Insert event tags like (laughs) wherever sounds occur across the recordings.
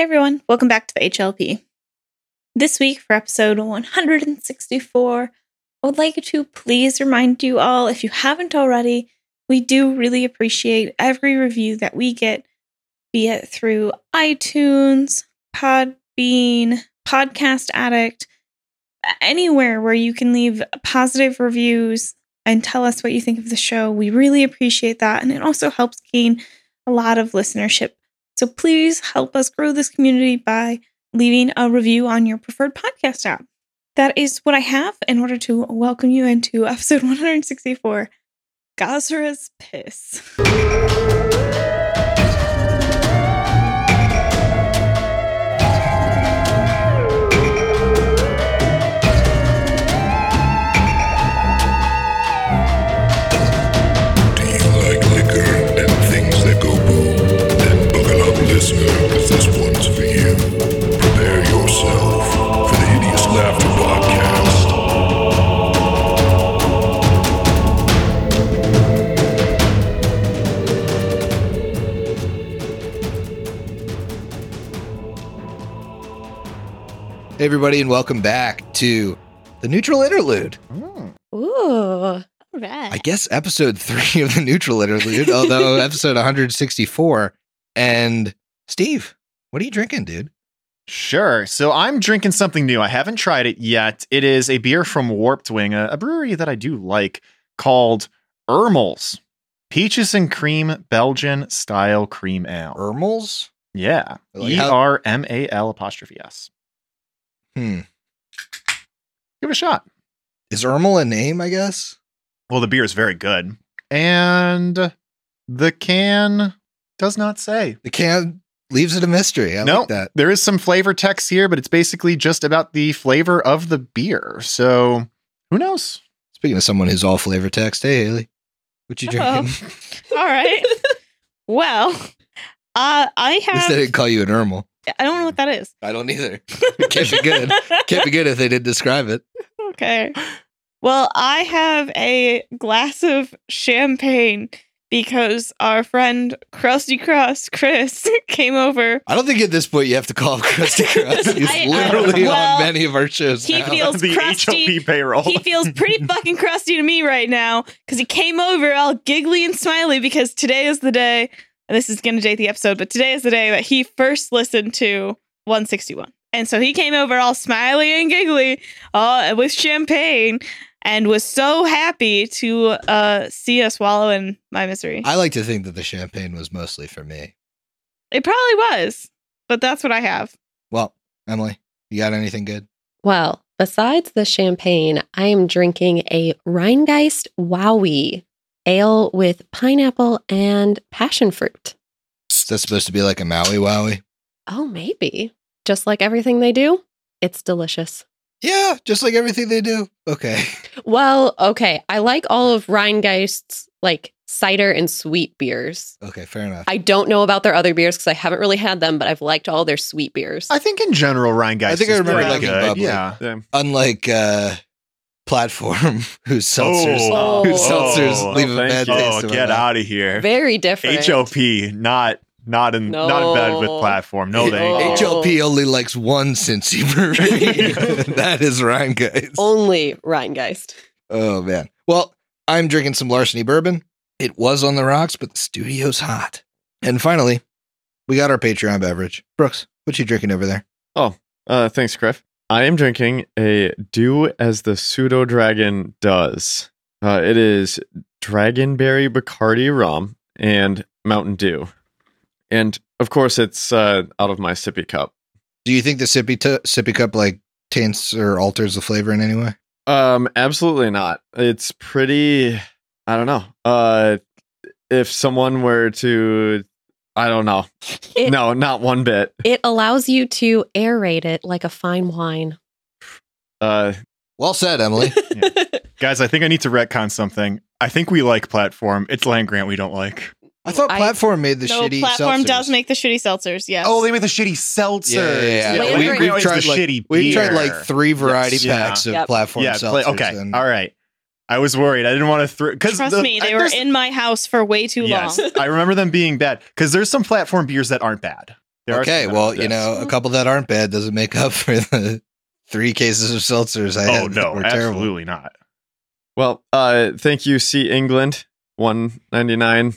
Hey everyone, welcome back to the HLP. This week for episode 164, I would like to please remind you all, if you haven't already, we do really appreciate every review that we get, be it through iTunes, Podbean, Podcast Addict, anywhere where you can leave positive reviews and tell us what you think of the show. We really appreciate that. And it also helps gain a lot of listenership. So please help us grow this community by leaving a review on your preferred podcast app. That is what I have in order to welcome you into episode (laughs) 164 Gozreh's Piss. Hey, everybody, and welcome back to the Neutral Interlude. Ooh, all right. I guess episode three of the Neutral Interlude, (laughs) although episode 164. And Steve, what are you drinking, dude? Sure. So I'm drinking something new. I haven't tried it yet. It is a beer from Warped Wing, a, a brewery that I do like called Ermal's. Peaches and cream Belgian style cream ale. Ermal's? Yeah. Like E how- R M A L apostrophe S. Hmm. Give it a shot. Is Ermal a name, I guess? Well, the beer is very good. And the can does not say. The can leaves it a mystery. I no, like that. there is some flavor text here, but it's basically just about the flavor of the beer. So who knows? Speaking of someone who's all flavor text, hey, Haley, what you Hello. drinking? (laughs) all right. (laughs) well, uh, I At least I have. didn't call you an Ermal. I don't know what that is. I don't either. (laughs) Can't be good. Can't be good if they didn't describe it. okay. Well, I have a glass of champagne because our friend Krusty Crust, Chris, (laughs) came over. I don't think at this point you have to call him Krusty (laughs) Krust. He's I- I- literally well, on many of our shows. he now. feels the crusty. HLP payroll. He feels pretty fucking crusty to me right now because he came over all giggly and smiley because today is the day, and this is going to date the episode, but today is the day that he first listened to 161. And so he came over all smiley and giggly uh, with champagne and was so happy to uh, see us wallow in my misery. I like to think that the champagne was mostly for me. it probably was, but that's what I have. Well, Emily, you got anything good? Well, besides the champagne, I am drinking a Rhinegeist Wowie ale with pineapple and passion fruit. That's supposed to be like a Maui Wowie. Oh, maybe. Just like everything they do, it's delicious. Yeah, just like everything they do. Okay. (laughs) Well, okay. I like all of Rhinegeist's like cider and sweet beers. Okay, fair enough. I don't know about their other beers because I haven't really had them, but I've liked all their sweet beers. I think in general, Rhinegeist I think I remember pretty liking good. bubbly. Yeah. yeah. Unlike uh platform (laughs) whose seltzers Oh. whose seltzers Oh, leave a bad taste Oh, get mouth. out of here. Very different. HLP, not not in not in bed with platform. No, they you. Oh. HLP only likes one Cincy brewery. (laughs) (laughs) that is Rhinegeist. Only Rhinegeist. Oh man. Well, I'm drinking some larceny bourbon. It was on the rocks, but the studio's hot. And finally, we got our Patreon beverage. Brooks, what you drinking over there? Oh, uh, thanks, Griff. I am drinking a Do as the Pseudo Dragon Does. Uh, it is Dragonberry Bacardi rum and Mountain Dew. And of course, it's uh, out of my sippy cup. Do you think the sippy t- sippy cup like taints or alters the flavor in any way? Um, absolutely not. It's pretty. I don't know. Uh, if someone were to, I don't know. It- no, not one bit. It allows you to aerate it like a fine wine. Uh, Well said, Emily. (laughs) Guys, I think I need to retcon something. I think we like platform. It's land grant we don't like. I thought I- platform made the no, shitty platform seltzers. does make the shitty seltzers. Yes. Oh, they make the shitty seltzers. Yeah, yeah, yeah. Land We, grant we've is tried the like shitty we've tried like three variety Yes. Yeah. packs of Yep. platform yeah, seltzers. play, okay. and- All right. I was worried. I didn't want to throw because Trust me, they were in my house for way too Yes, long. I remember them being bad because there's some platform beers that aren't bad. There okay, some well, you know, a couple that aren't bad doesn't make up for the three cases of seltzers I Oh had no, were terrible. absolutely not. Well, uh, thank you, C England, one ninety nine.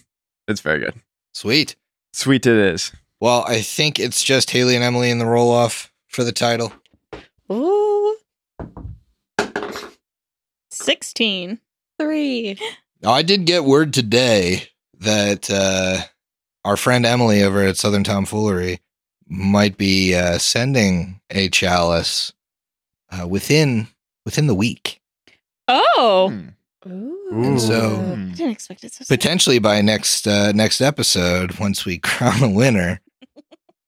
It's very good. Sweet. Sweet it is. Well, I think it's just Haley and Emily in the roll off for the title. Ooh, 16. three. Now, I did get word today that uh, our friend Emily over at Southern Tomfoolery might be uh, sending a chalice uh, within within the week, Oh, Hmm. Ooh. And so- I Hmm. didn't expect it so soon. potentially by next uh, next episode. Once we (laughs) crown a winner,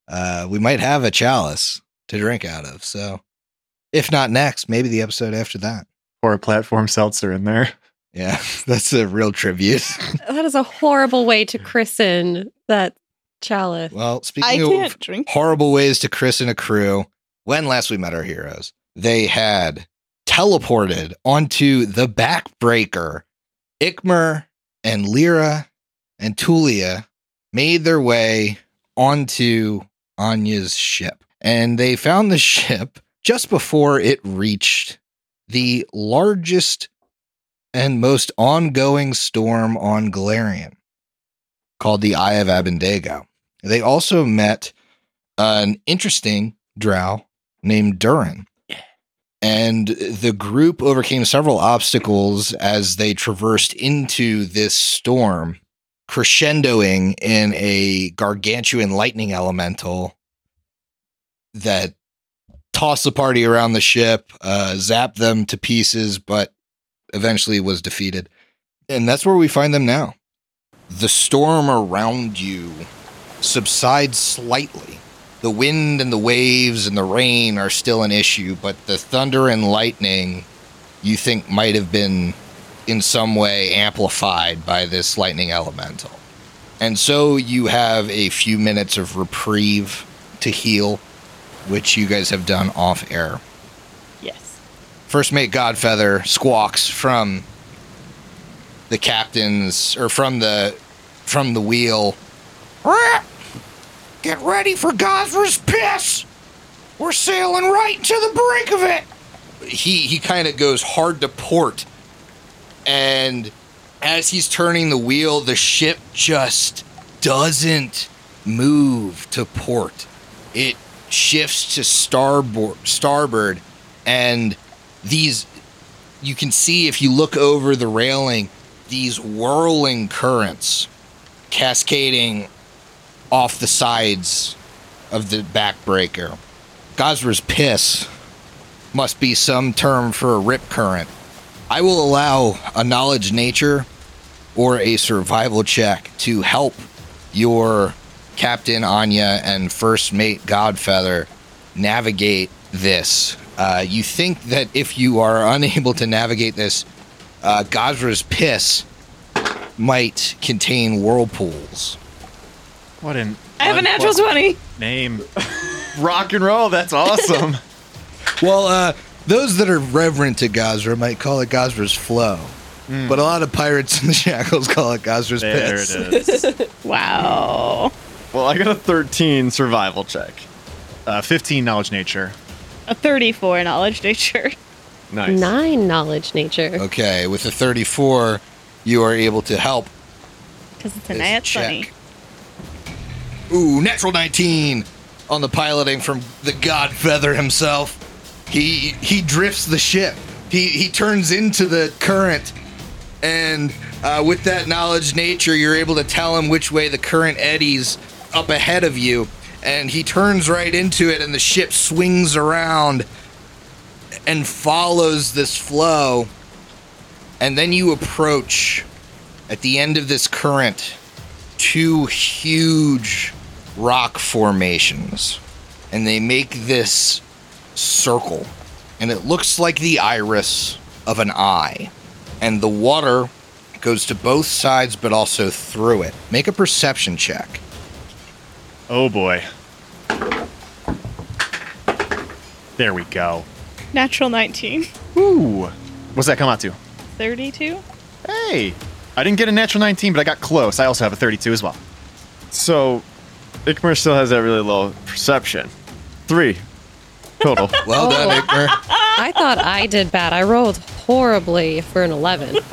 uh, we might have a chalice to drink out of. So, if not next, maybe the episode after that. Or a platform seltzer in there. Yeah, (laughs) that's a real tribute. (laughs) that is a horrible way to christen that chalice. well, I speaking of drink. horrible ways to christen a crew. When last we met our heroes, they had teleported onto the backbreaker. Ikmer and Lyra and Tulia made their way onto Anya's ship. And they found the ship just before it reached the largest and most ongoing storm on Golarion called the Eye of Abendego. They also met an interesting drow named Durin. And the group overcame several obstacles as they traversed into this storm, crescendoing in a gargantuan lightning elemental that tossed the party around the ship, uh, them to pieces, but eventually was defeated. And that's where we find them now. The storm around you subsides slightly. The wind and the waves and the rain are still an issue, but the thunder and lightning you think might have been in some way amplified by this lightning elemental. And so you have a few minutes of reprieve to heal, which you guys have done off air. Yes. First mate Godfeather squawks from the captain's or from the from the wheel. Get ready for Gozreh's piss. We're sailing right to the brink of it. He he kind of goes hard to port, and as he's turning the wheel, the ship just doesn't move to port. It shifts to starboard, starboard, and these you can see if you look over the railing these whirling currents cascading off the sides of the backbreaker. Gozreh's piss must be some term for a rip current. I will allow a knowledge nature or a survival check to help your Captain Anya and First Mate Godfeather navigate this. Uh, you think that if you are unable to navigate this, uh, Gozreh's piss might contain whirlpools. What an I have a natural unqual- 20. name. (laughs) Rock and roll. That's awesome. (laughs) Well, uh, those that are reverent to Gozreh might call it Gozreh's flow, Hmm. but a lot of pirates in the (laughs) shackles call it Gozreh's there piss. it is. Wow. Well, I got a thirteen survival check. Uh, 15 knowledge nature. A 34 knowledge nature. Nice. Nine knowledge nature. Okay, with a 34, you are able to help. Because it's a this nat check. 20. Ooh, natural 19 on the piloting from the god feather himself. He he drifts the ship. He he turns into the current, and uh, with that knowledge nature, you're able to tell him which way the current eddies up ahead of you, and he turns right into it, and the ship swings around and follows this flow, and then you approach at the end of this current two huge rock formations and they make this circle and it looks like the iris of an eye. And the water goes to both sides but also through it. Make a perception check Oh boy. There we go. Natural 19. Ooh. What's that come out to? 32? Hey. I didn't get a natural 19, but I got close. I also have a 32 as well. So, Ikmer still has that really low perception. Three total. (laughs) Well Oh. done, Ikmer. I thought I did bad. I rolled horribly for an 11. (laughs)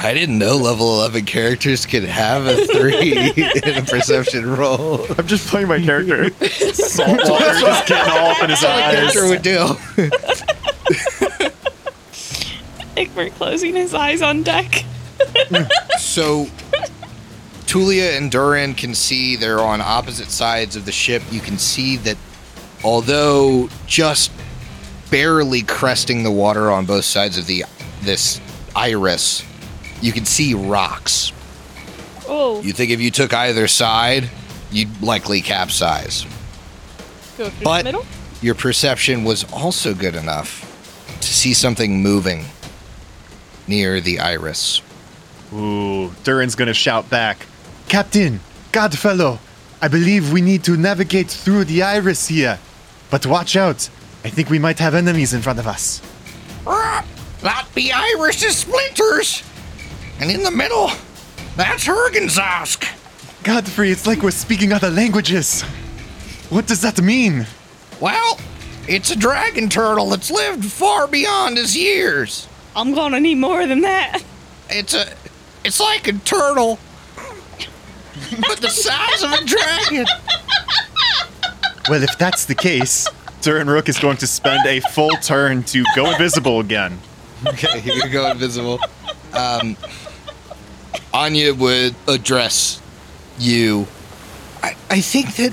I didn't know level 11 characters could have a three (laughs) in a perception roll. I'm just playing my character. Salt water (laughs) just getting all up in his That's eyes. character would do. (laughs) Ikmer closing his eyes on deck. So, Tulia and Durin can see they're on opposite sides of the ship. You can see that although just barely cresting the water on both sides of the this iris, you can see rocks. Oh, You think if you took either side, you'd likely capsize. go through but- the middle. Your perception was also good enough to see something moving near the iris. Ooh, Durin's gonna shout back. Captain, Godfellow, I believe we need to navigate through the iris here. But watch out. I think we might have enemies in front of us. That the iris is splinters, and in the middle, that's Hergensask. Godfrey, it's like we're speaking other languages. What does that mean? Well, it's a dragon turtle that's lived far beyond his years. I'm gonna need more than that. It's a, it's like a turtle, but the size of a dragon. Well, if that's the case, Durin Rook is going to spend a full turn to go invisible again. Okay, you go invisible. Um, Anya would address you. I, I think that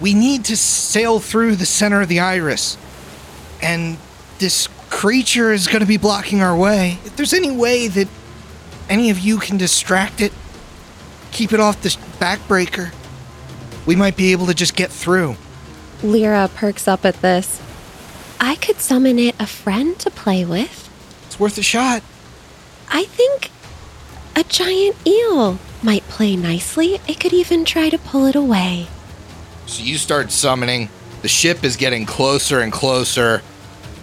we need to sail through the center of the iris, and this creature is going to be blocking our way. If there's any way that any of you can distract it, keep it off this backbreaker, we might be able to just get through. Lyra perks up at this. I could summon it a friend to play with. It's worth a shot. I think a giant eel might play nicely. It could even try to pull it away. So you start summoning. The ship is getting closer and closer.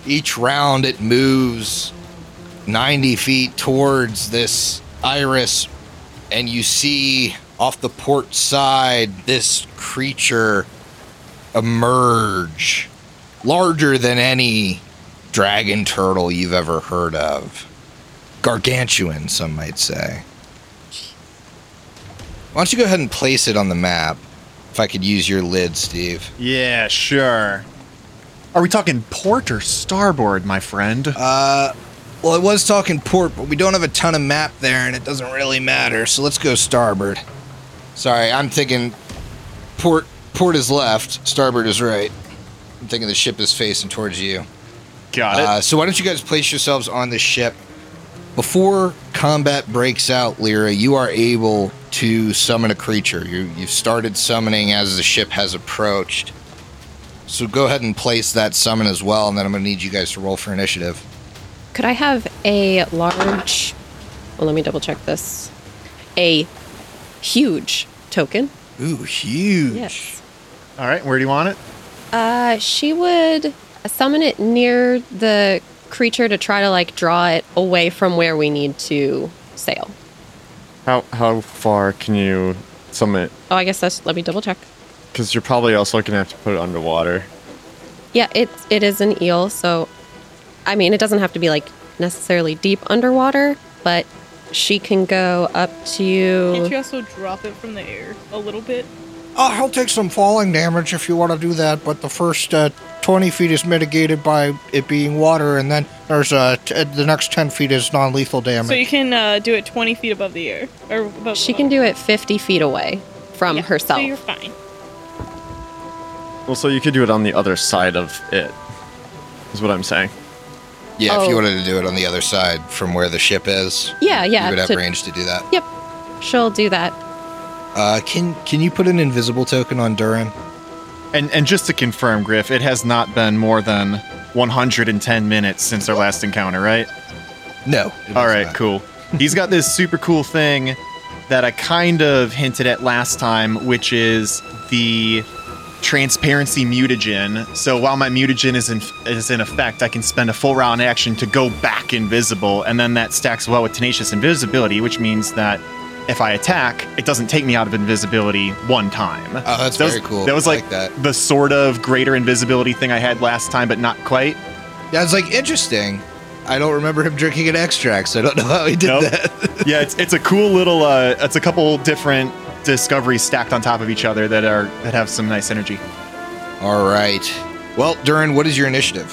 Each round it moves 90 feet towards this iris, and you see off the port side this creature emerge. Larger than any dragon turtle you've ever heard of. Gargantuan, some might say. Why don't you go ahead and place it on the map? If I could use your lid, Steve. Yeah, sure. Are we talking port or starboard, my friend? Uh, well, I was talking port, but we don't have a ton of map there, and it doesn't really matter. So let's go starboard. Sorry, I'm thinking port. Port is left. Starboard is right. I'm thinking the ship is facing towards you. Got it. Uh, so why don't you guys place yourselves on the ship? Before combat breaks out, Lyra, you are able to summon a creature. You, you've started summoning as the ship has approached. So go ahead and place that summon as well, and then I'm going to need you guys to roll for initiative. Could I have a large. Well, let me double check this. A huge token. Ooh, huge. Yes. All right, where do you want it? Uh, she would summon it near the creature to try to like draw it away from where we need to sail. How how far can you summit? Oh, I guess that's. Let me double check. Because you're probably also gonna have to put it underwater. Yeah, it it is an eel, so I mean, it doesn't have to be like necessarily deep underwater, but she can go up to. Can't to. you also drop it from the air a little bit? Oh, he'll take some falling damage if you want to do that, but the first uh, 20 feet is mitigated by it being water, and then there's uh, t- the next 10 feet is non lethal damage. So you can uh, do it 20 feet above the air, or above. She the can do it fifty feet away from Yeah, herself. So you're fine. Well, so you could do it on the other side of it. Is what I'm saying. yeah, if you Oh. wanted to do it on the other side from where the ship is, yeah, yeah. you would have to- range to do that. Yep, she'll do that. Uh, can can you put an invisible token on Durin? And and just to confirm, Griff, it has not been more than 110 minutes since our last encounter, right? No. All right, not. cool. He's got this super cool thing that I kind of hinted at last time, which is the transparency mutagen. So while my mutagen is in is in effect, I can spend a full round action to go back invisible, and then that stacks well with tenacious invisibility, which means that if I attack, it doesn't take me out of invisibility one time. Oh, that's That was- very cool. That was I like, that. the sort of greater invisibility thing I had last time, but not quite. Yeah, it's like interesting. I don't remember him drinking an extract, so I don't know how he did Nope. that. (laughs) yeah, it's it's a cool little. Uh, it's a couple different discoveries stacked on top of each other that are that have some nice energy. All right. Well, Durin, what is your initiative?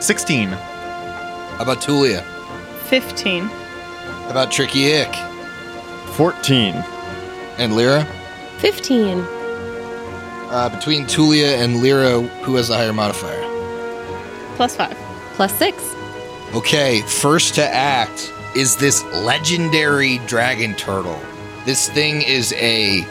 Sixteen. How about Tulia? 15. How about Tricky Ick? 14. And Lyra? 15. Uh, between Tulia and Lyra, who has the higher modifier? Plus 5. Plus 6. Okay, first to act is this legendary dragon turtle. This thing is a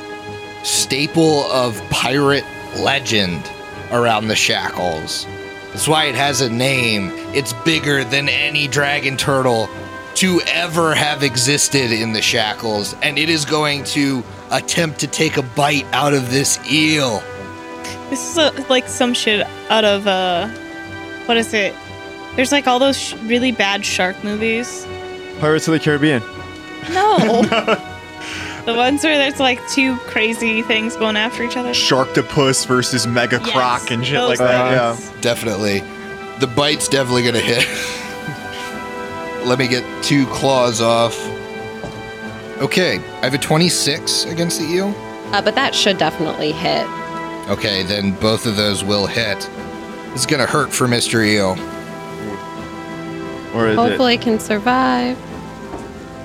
staple of pirate legend around the shackles. That's why it has a name. It's bigger than any dragon turtle to ever have existed in the shackles, and it is going to attempt to take a bite out of this eel. This is a, like some shit out of, uh, what is it? There's like all those sh- really bad shark movies. Pirates of the Caribbean. No. (laughs) (laughs) the ones where there's like two crazy things going after each other. Sharktopus versus Mega Yes, Croc and shit like that. things. Yeah. Definitely. The bite's definitely going to hit. (laughs) Let me get two claws off. Okay, I have a 26 against the eel. Uh, but that should definitely hit. Okay, then both of those will hit. This is going to hurt for Mr. Eel. Or is Hopefully it can survive.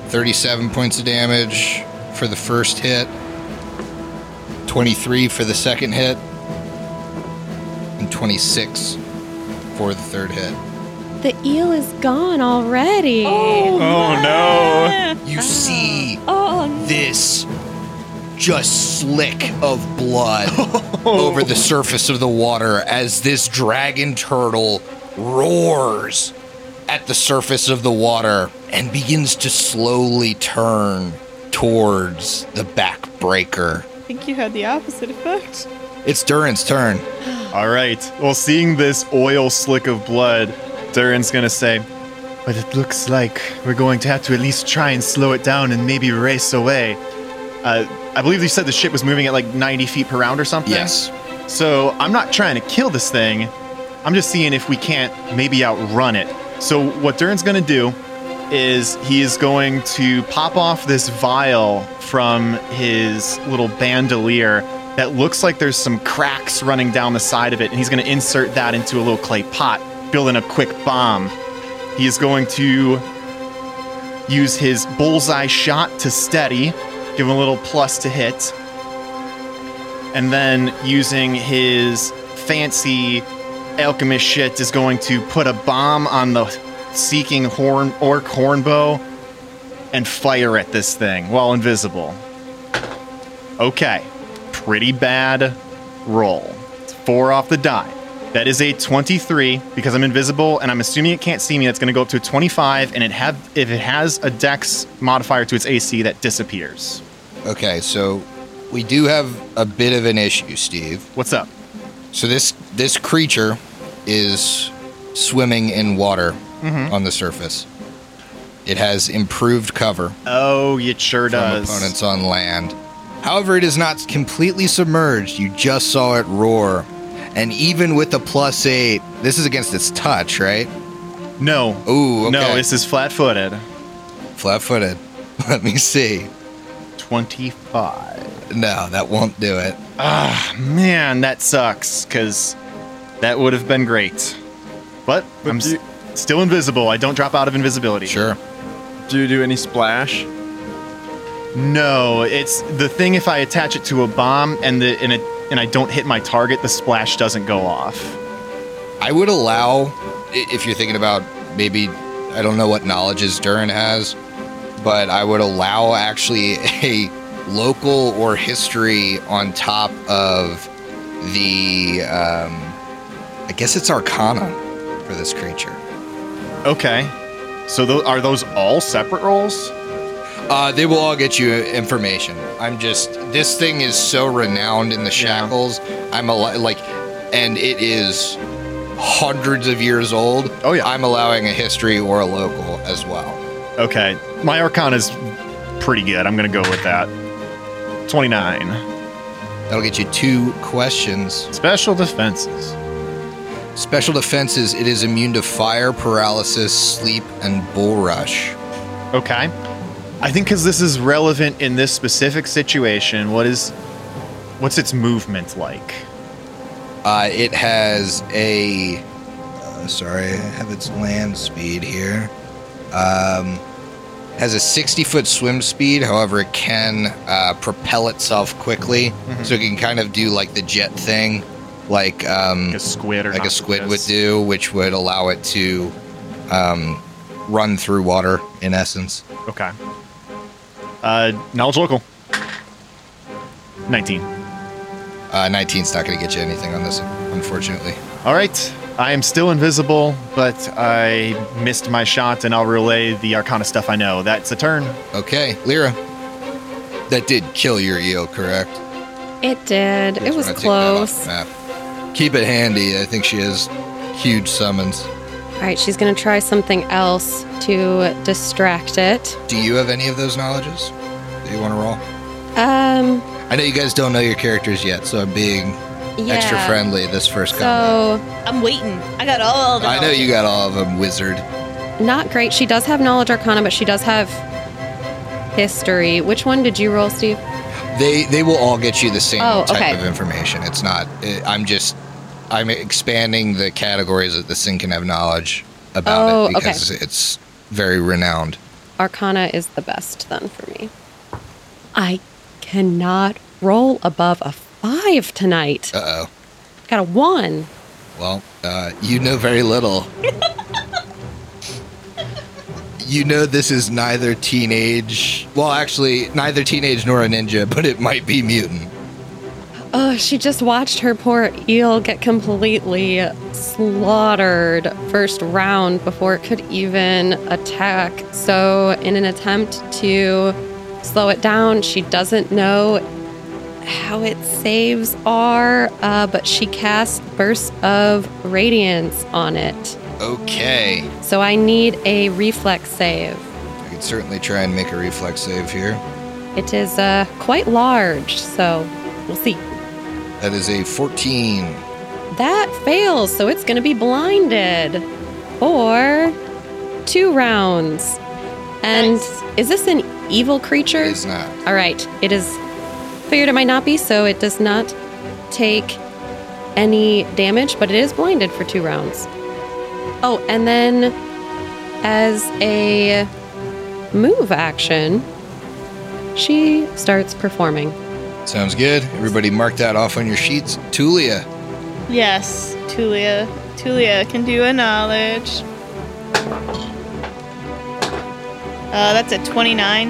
37 points of damage for the first hit, 23 for the second hit, and 26 for the third hit. The eel is gone already. Oh, oh no. You see oh, oh, no. this just slick of blood (laughs) oh. over the surface of the water as this dragon turtle roars at the surface of the water and begins to slowly turn towards the backbreaker. I think you had the opposite effect. It's Durin's turn. (gasps) All right. Well, seeing this oil slick of blood, Durin's gonna say, "But it looks like we're going to have to at least try and slow it down and maybe race away." Uh, I believe you said the ship was moving at like 90 feet per round or something. Yes. So I'm not trying to kill this thing. I'm just seeing if we can't maybe outrun it. So what Durin's gonna do is he is going to pop off this vial from his little bandolier that looks like there's some cracks running down the side of it, and he's going to insert that into a little clay pot, building a quick bomb. He is going to use his bullseye shot to steady, give him a little plus to hit, and then using his fancy alchemist shit is going to put a bomb on the seeking horn orc hornbow and fire at this thing while invisible. Okay, pretty bad roll. It's four off the die. That is a 23 because I'm invisible and I'm assuming it can't see me. That's going to go up to a 25, and it have if it has a Dex modifier to its AC, that disappears. Okay, so we do have a bit of an issue, Steve. What's up? So this this creature is swimming in water Mhm. on the surface. It has improved cover Oh, it sure from does. opponents on land. However, it is not completely submerged. You just saw it roar. And even with a plus eight, this is against its touch, right? No, Ooh, okay. no, this is flat-footed. flat footed. (laughs) Let me see. 25. No, that won't do it. Ah, man, that sucks because that would have been great. But, But I'm you- s- still invisible. I don't drop out of invisibility. Sure. Do you do any splash? No, it's the thing. If I attach it to a bomb and the and it and I don't hit my target, the splash doesn't go off. I would allow, if you're thinking about maybe, I don't know what knowledges Durin has, but I would allow actually a local or history on top of the, um, I guess it's Arcana for this creature. Okay. So tho- are those all separate rolls? Uh, they will all get you information. I'm just, this thing is so renowned in the shackles. I'm a like, and it is hundreds of years old. Oh, yeah. I'm allowing a history or a local as well. Okay. My Arcana is pretty good. I'm gonna go with that. 29. That'll get you two questions. Special defenses. Special defenses, it is immune to fire, paralysis, sleep, and bull rush. Okay. I think because this is relevant in this specific situation, what is what's its movement like? Uh, it has a. Uh, sorry, I have its land speed here. Um, has a 60 foot swim speed. However, it can uh, propel itself quickly, so it can kind of do like the jet thing, like um, Like a squid like a squid would do, which would allow it to um, run through water. In essence, Okay. Uh, knowledge local. 19. uh, 19's not going to get you anything on this, unfortunately. All right. I am still invisible, but I missed my shot, and I'll relay the Arcana stuff I know. That's a turn. Okay, Lyra, that did kill your EO, correct? It did. It was wanna take that off close. Keep it handy. I think she has huge summons. All right, she's going to try something else to distract it. Do you have any of those knowledges that you want to roll? Um, I know you guys don't know your characters yet, so I'm being yeah. extra friendly this first combat. So, I'm waiting. I got all the. I know you got all of them, wizard. not great. She does have knowledge arcana, but she does have history. Which one did you roll, Steve? They they will all get you the same Oh, type okay. of information. It's not. It, I'm just. I'm expanding the categories that this thing can have knowledge about Oh, it okay. because it's very renowned. Arcana is the best then for me. I cannot roll above a five tonight. Uh oh. Got a one. Well, uh, you know very little. you know this is neither teenage. Well, actually, neither teenage nor a ninja, but it might be mutant. Oh, she just watched her poor eel get completely slaughtered first round before it could even attack. So, in an attempt to slow it down, she doesn't know how it saves are, uh, but she casts bursts of radiance on it. Okay. So, I need a reflex save. I could certainly try and make a reflex save here. It is uh, quite large, so we'll see. That is a 14. That fails, so it's going to be blinded for two rounds. And Nice. is this an evil creature? It is not. All right, it is. Figured it might not be, so it does not take any damage, but it is blinded for two rounds. Oh, and then as a move action, she starts performing. Sounds good. Everybody mark that off on your sheets. Tulia. Yes, Tulia. Tulia can do a knowledge. Uh, that's a 29.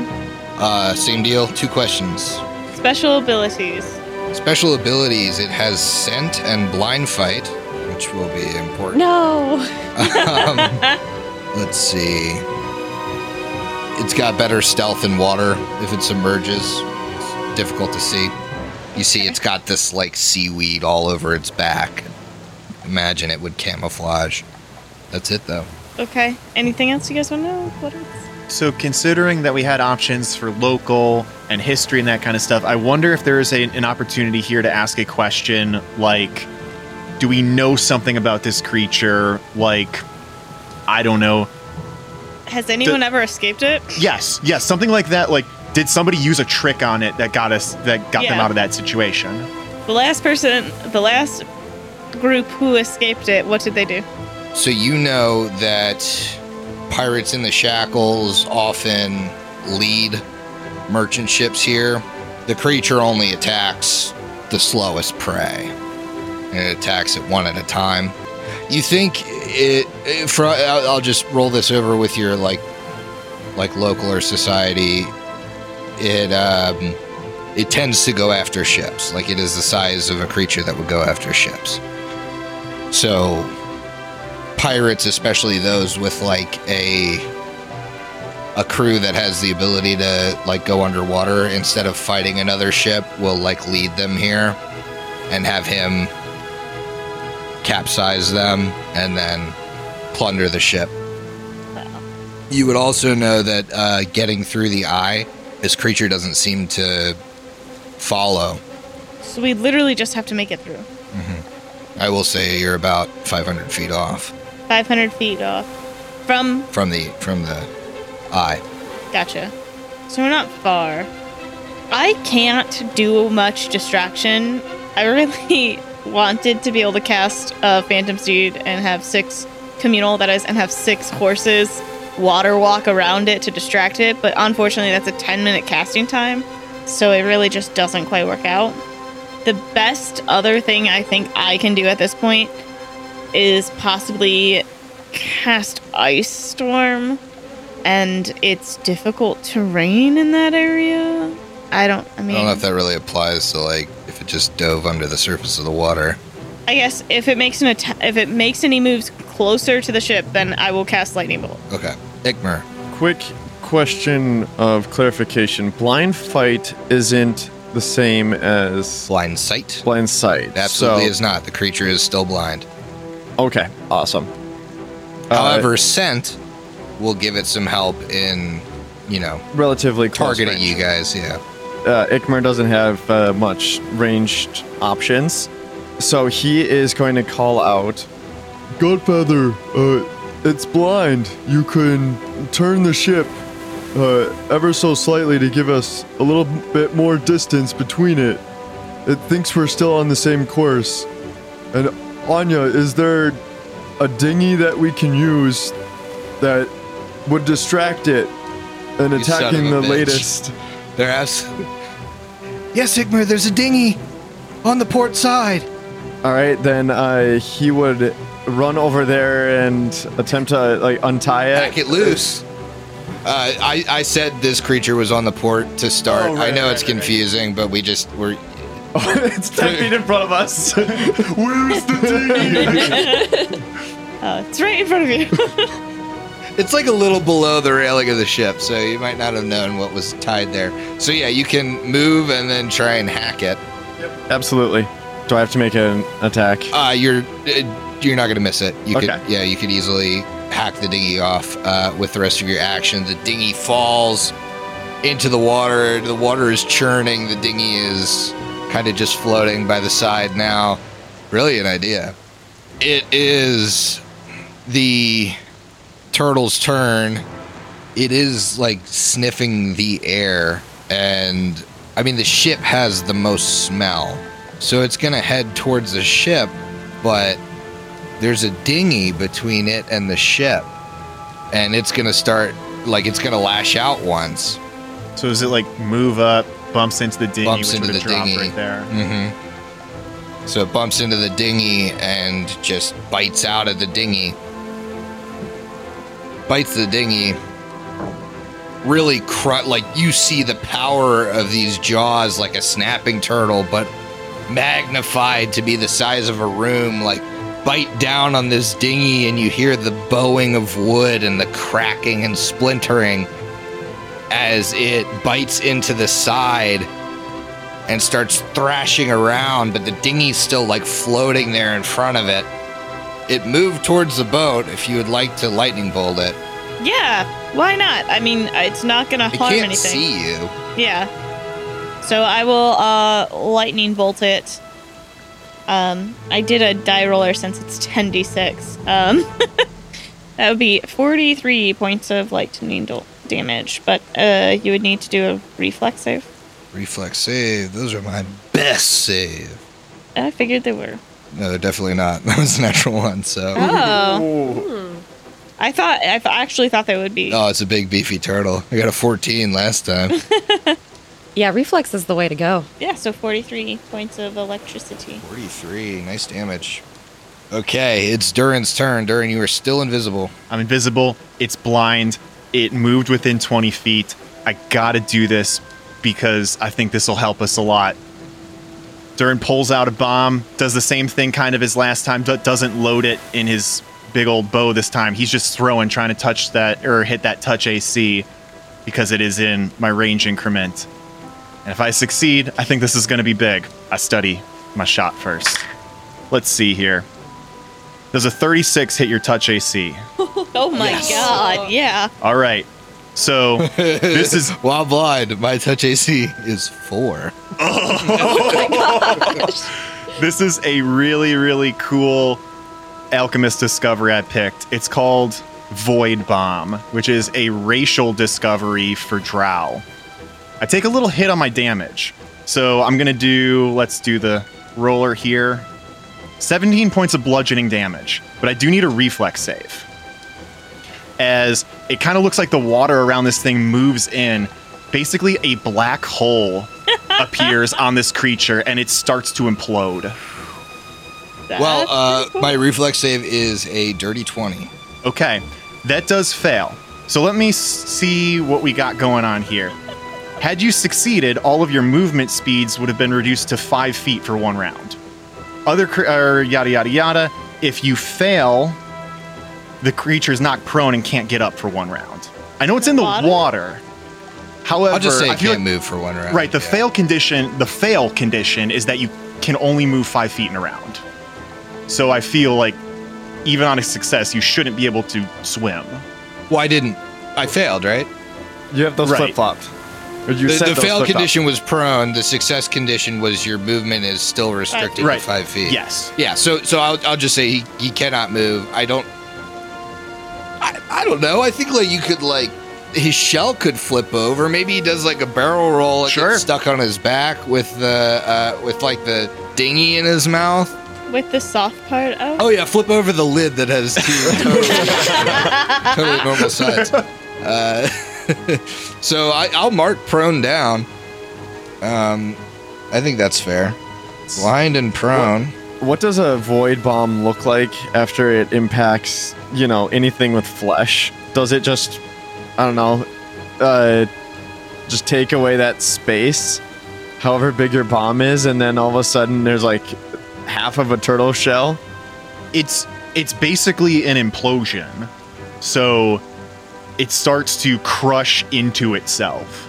Uh, same deal. Two questions. Special abilities. Special abilities. It has scent and blind fight, which will be important. No! um, (laughs) let's see. It's got better stealth in water if it submerges. It's difficult to see. You see, it's got this like seaweed all over its back. Imagine it would camouflage. That's it though. Okay. Anything else you guys want to know? What else? So, considering that we had options for local and history and that kind of stuff, I wonder if there is a, an opportunity here to ask a question like, do we know something about this creature? Like, I don't know. Has anyone ever escaped it? Yes, yes, something like that. Like, did somebody use a trick on it that got us, that got them out of that situation? The last person, the last group who escaped it, what did they do? So you know that pirates in the shackles often lead merchant ships here. The creature only attacks the slowest prey, it attacks it one at a time. You think it? it for, I'll I'll just roll this over with your like, like local or society. It um, it tends to go after ships. Like it is the size of a creature that would go after ships. So pirates, especially those with like a a crew that has the ability to like go underwater instead of fighting another ship, will like lead them here and have him capsize them and then plunder the ship. You would also know that uh, getting through the eye this creature doesn't seem to follow. So we literally just have to make it through. I will say you're about 500 feet off 500 feet off from. from the from the eye. Gotcha. So we're not far. I can't do much distraction. I really (laughs) wanted to be able to cast a Phantom Steed and have six communal, that is, and have six horses water walk around it to distract it, but unfortunately, that's a 10 minute casting time, so it really just doesn't quite work out. The best other thing I think I can do at this point is possibly cast Ice Storm, and it's difficult terrain in that area. I don't, I mean I don't know if that really applies to like if it just dove under the surface of the water. I guess if it makes an atta- if it makes any moves closer to the ship, then I will cast Lightning Bolt. Okay. Ikmer. Quick question of clarification. Blind fight isn't the same as Blind sight. blind sight. Absolutely so, is not. The creature is still blind. Okay, awesome. Uh, However, scent will give it some help in, you know, relatively close targeting range. you guys. Yeah. uh, Ikmer doesn't have uh, much ranged options, so he is going to call out, "Godfather, uh, it's blind. You can turn the ship uh, ever so slightly to give us a little bit more distance between it. It thinks we're still on the same course. And Anya, is there a dinghy that we can use that would distract it and You attacking the bitch. latest?" (laughs) They're abs- (laughs) Yes, Ikmer, there's a dinghy on the port side. All right, then uh, he would run over there and attempt to like untie it. Back it loose. Uh, I, I said this creature was on the port to start. Oh, right, I know right, it's right, right. confusing, but we just we're (laughs) it's ten feet in front of us. (laughs) Where's the (laughs) dinghy? Uh, it's right in front of you. it's like a little below the railing of the ship, so you might not have known what was tied there. So yeah, you can move and then try and hack it. Yep. Absolutely. Do I have to make an attack? Uh, you're uh, you're not gonna miss it. You Okay. could yeah, you could easily hack the dinghy off uh, with the rest of your action. The dinghy falls into the water. The water is churning. The dinghy is kind of just floating by the side now. Brilliant idea. It is the turtle's turn. It is like sniffing the air, and I mean the ship has the most smell, so it's gonna head towards the ship, but there's a dinghy between it and the ship, and it's gonna start like it's gonna lash out once. So is it like move up, bumps into the dinghy, Bumps into the dinghy. right there? Mm-hmm. So it bumps into the dinghy and just bites out of the dinghy. Bites the dinghy. Really, cru- like you see the power of these jaws like a snapping turtle, but magnified to be the size of a room. Like bite down on this dinghy, and you hear the bowing of wood and the cracking and splintering as it bites into the side and starts thrashing around, but the dinghy's still like floating there in front of it. It moved towards the boat if you would like to lightning bolt it. yeah, why not? I mean, it's not gonna It harm can't anything. see you. Yeah. So I will uh lightning bolt it. Um I did a die roller since it's 10d6. Um (laughs) that would be 43 points of lightning do- damage, but uh you would need to do a reflex save. Reflex save. Those are my best save. I figured they were. No, they're definitely not. (laughs) That was a natural one. So, Oh. I thought I th- actually thought they would be. oh, it's a big beefy turtle. I got a 14 last time. (laughs) Yeah, reflex is the way to go. Yeah, so 43 points of electricity. 43. Nice damage. Okay, it's Durin's turn. Durin, you are still invisible. I'm invisible. It's blind. It moved within 20 feet. I gotta do this because I think this will help us a lot. Durin pulls out a bomb, does the same thing kind of as last time, but doesn't load it in his big old bow this time. He's just throwing, trying to touch that or hit that touch AC because it is in my range increment. And if I succeed, I think this is going to be big. I study my shot first. Let's see here. Does a 36 hit your touch AC? (laughs) Oh my god, yeah. All right. So this is (laughs) while blind. My touch AC is four. oh (laughs) this is a really really cool alchemist discovery I picked. It's called Void Bomb, which is a racial discovery for Drow. I take a little hit on my damage. So I'm going to do, let's do the roller here. 17 points of bludgeoning damage, but I do need a reflex save. As it kind of looks like the water around this thing moves in, basically a black hole (laughs) appears on this creature and it starts to implode. well, uh, cool. my reflex save is a dirty 20. Okay, that does fail. So let me see what we got going on here. Had you succeeded, all of your movement speeds would have been reduced to five feet for one round. Other cr- or yada yada yada. If you fail, the creature's not prone and can't get up for one round. I know it's in the Water? water. However, I'll just say it feel can't like- move for one round. Right, the Yeah. fail condition, the fail condition is that you can only move five feet in a round. So I feel like even on a success, you shouldn't be able to swim. Why didn't I failed? Right. You have those Right. flip flopped. You the the fail flip-flopped. condition was prone. The success condition was your movement is still restricted Right. to five feet. Yes. Yeah. So so I'll, I'll just say he, he cannot move. I don't. I, I don't know. I think like you could like his shell could flip over. Maybe he does like a barrel roll. and Sure. gets stuck on his back with the uh, with like the dinghy in his mouth. with the soft part out. Oh yeah, flip over the lid that has two (laughs) totally, totally normal sides. (laughs) Uh, (laughs) so I, I'll mark prone down. Um, I think that's fair. Blind and prone. What does a void bomb look like after it impacts, you know, anything with flesh? Does it just, I don't know, uh, just take away that space, however big your bomb is, and then all of a sudden there's like half of a turtle shell? It's it's basically an implosion. So it starts to crush into itself.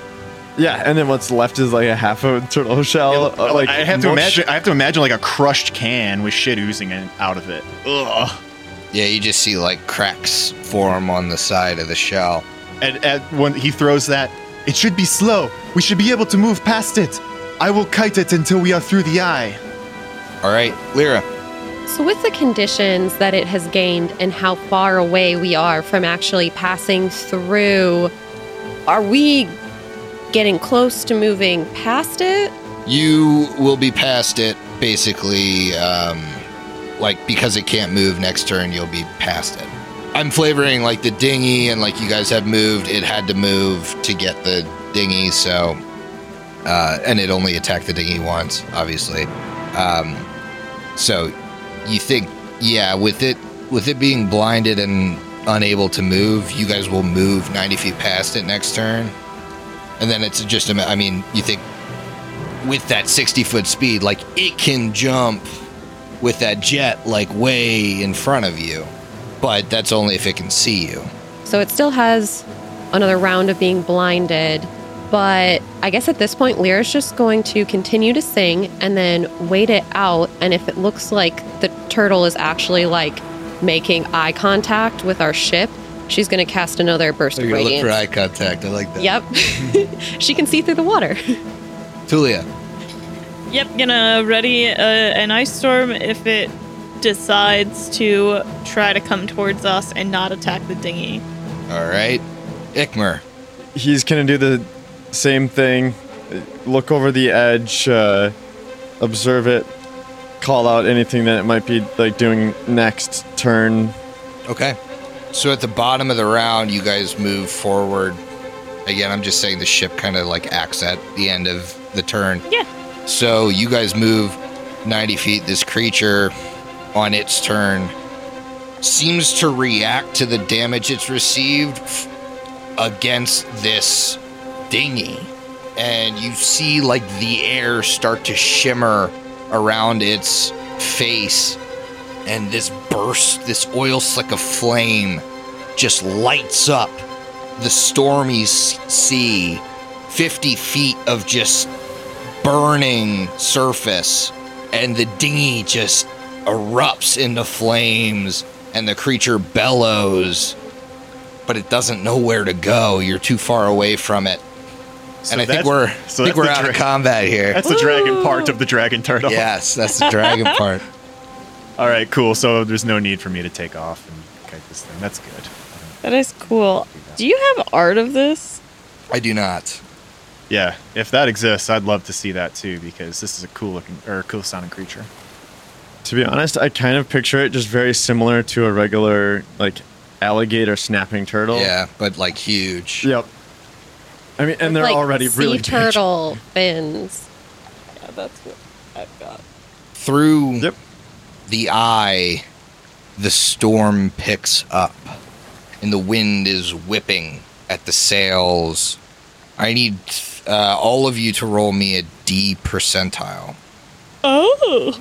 Yeah, and then what's left is like a half of a turtle shell. uh, like I have to mush. imagine I have to imagine like a crushed can with shit oozing in, out of it. Ugh. Yeah, you just see like cracks form on the side of the shell. And, and when he throws that, it should be slow. We should be able to move past it. I will kite it until we are through the eye. All right, Lyra. So, with the conditions that it has gained and how far away we are from actually passing through, are we getting close to moving past it? You will be past it basically, um, like because it can't move next turn, you'll be past it. I'm flavoring like the dinghy, and like you guys have moved, it had to move to get the dinghy, so. Uh, and it only attacked the dinghy once, obviously. Um, so you think, yeah, with it with it being blinded and unable to move, you guys will move 90 feet past it next turn. And then it's just, a I mean, you think with that 60 foot speed, like it can jump with that jet like way in front of you. But that's only if it can see you. So, it still has another round of being blinded. But I guess at this point, Lyra's just going to continue to sing and then wait it out. And if it looks like the turtle is actually like making eye contact with our ship, she's going to cast another burst So of you're gonna look radiance. for eye contact. I like that. Yep. (laughs) she can see through the water. (laughs) Tulia. Yep, gonna ready uh, an ice storm if it decides to try to come towards us and not attack the dinghy. All right. Ikmer. He's gonna do the same thing. Look over the edge, uh, observe it, call out anything that it might be like doing next turn. Okay. So at the bottom of the round, you guys move forward. Again, I'm just saying the ship kind of like acts at the end of the turn. Yeah. So you guys move 90 feet. This creature on its turn seems to react to the damage it's received f- against this dinghy. And you see like the air start to shimmer around its face. And this burst, this oil slick of flame just lights up the stormy sea. 50 feet of just burning surface, and the dinghy just erupts into flames, and the creature bellows. but it doesn't know where to go. You're too far away from it. So and I think we're so I think we're the out of combat here. That's the dragon part of the dragon turtle. yes, that's the dragon (laughs) part. All right, cool. So there's no need for me to take off and kite this thing. That's good. That is cool. Do you have art of this? I do not. Yeah, if that exists, I'd love to see that too because this is a cool looking or cool sounding creature. To be honest, I kind of picture it just very similar to a regular like alligator snapping turtle. Yeah, but like huge. Yep. I mean, and they're Like already sea really big. turtle (laughs) fins. Yeah, that's what I've got. Through Yep. the eye, the storm picks up, and the wind is whipping at the sails. I need uh, all of you to roll me a D percentile. Oh.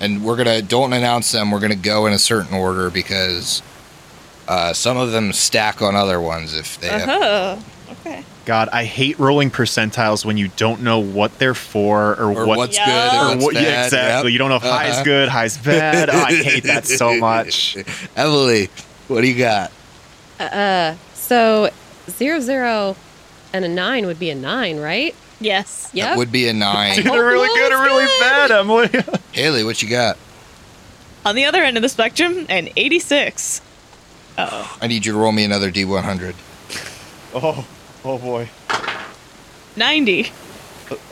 and we're gonna don't announce them. We're gonna go in a certain order because uh, some of them stack on other ones if they. Uh-huh. Okay. God, I hate rolling percentiles when you don't know what they're for or, or what what's Yeah. good or and what what's yeah, bad. exactly. Yep. You don't know if high's Uh-huh. good, high's bad. Oh, I hate that so (laughs) much. Emily, what do you got? Uh, so zero zero and a nine would be a nine, right? Yes. That would be a nine. (laughs) It's either really good or really bad, Emily. (laughs) Haley, what you got? On the other end of the spectrum, an 86. Uh-oh. I need you to roll me another D100. Oh, oh boy. 90.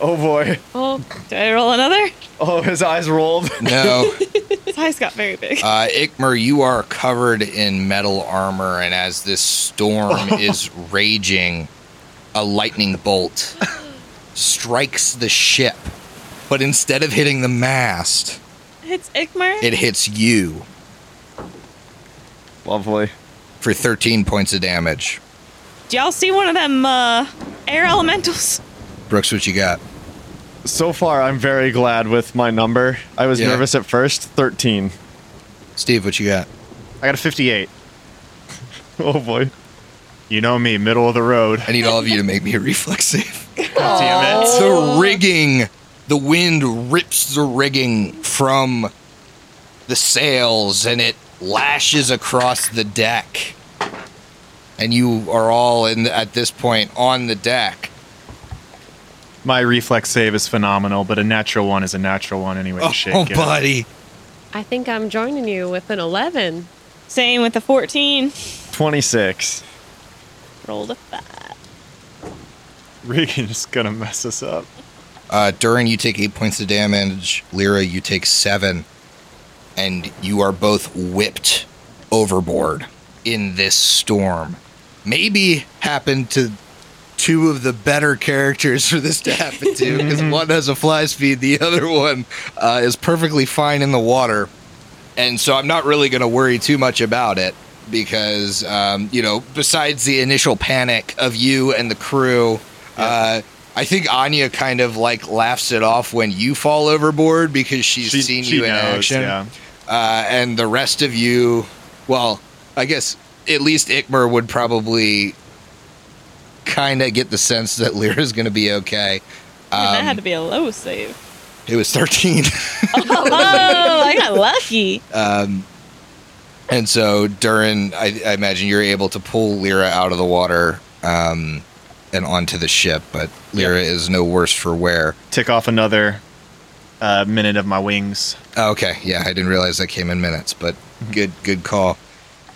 Oh boy. Oh, Do I roll another? Oh, his eyes rolled. No, (laughs) His eyes got very big. uh, Ikmer, you are covered in metal armor, and as this storm (laughs) is raging, a lightning bolt strikes the ship. But instead of hitting the mast, hits Ikmar. it hits you Lovely. for 13 points of damage. Do y'all see one of them uh, air elementals? Brooks, what you got? So far, I'm very glad with my number. I was Yeah. nervous at first. 13. Steve, what you got? I got a 58. (laughs) Oh boy. You know me, middle of the road. I need all of you to make me (laughs) a reflex save. Damn it. The rigging, the wind rips the rigging from the sails and it lashes across the deck. And you are all in the, at this point on the deck. My reflex save is phenomenal, but a natural one is a natural one anyway. Oh, to shake it. buddy. I think I'm joining you with an eleven. Same with the 14. 26. Rolled a 5. Regan's gonna mess us up. Uh, Durin, you take eight points of damage. Lyra, you take seven. And you are both whipped overboard in this storm. Maybe happened to two of the better characters for this to happen to because one has a fly speed, the other one uh, is perfectly fine in the water. And so I'm not really going to worry too much about it because, um, you know, besides the initial panic of you and the crew, uh, I think Anya kind of like laughs it off when you fall overboard because she's She- seen she you in action. yeah. Uh, and the rest of you, well, I guess at least Ikmer would probably kind of get the sense that Lyra's going to be okay. Man, that Um, had to be a low save. it was 13. (laughs) Oh, I got lucky. um, and so Durin, I, I imagine you're able to pull Lyra out of the water um, and onto the ship, but Lyra is no worse for wear. Tick off another uh, minute of my wings. Oh, okay, yeah, I didn't realize that came in minutes, but good, good call.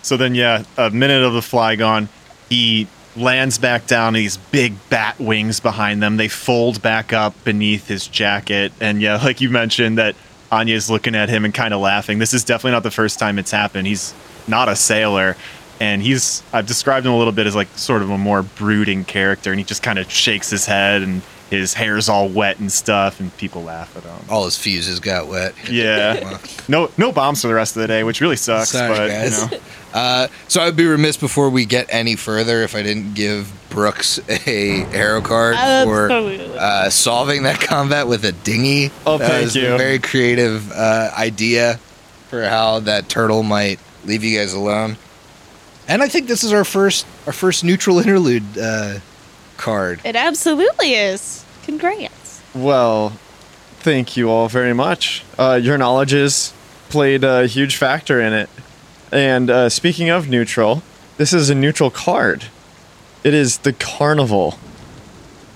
So then, yeah, a minute of the fly gone. He lands back down. These big bat wings behind them. They fold back up beneath his jacket. And yeah, (laughs) like you mentioned, that Anya's looking at him and kind of laughing. This is definitely not the first time it's happened. He's not a sailor. And he's, I've described him a little bit as like sort of a more brooding character. And he just kind of shakes his head and his hair's all wet and stuff. And people laugh at him. All his fuses got wet. Yeah. No, no bombs for the rest of the day, which really sucks. Sorry, but, guys. you know. (laughs) Uh, so I'd be remiss before we get any further if I didn't give Brooks a Harrow card Uh, for uh, solving that combat with a dinghy. Oh, that thank was a you. very creative uh, idea for how that turtle might leave you guys alone. And I think this is our first our first neutral interlude uh, card. It absolutely is. Congrats. Well, thank you all very much. Uh, your knowledges played a huge factor in it. And uh, speaking of neutral, this is a neutral card. It is the Carnival.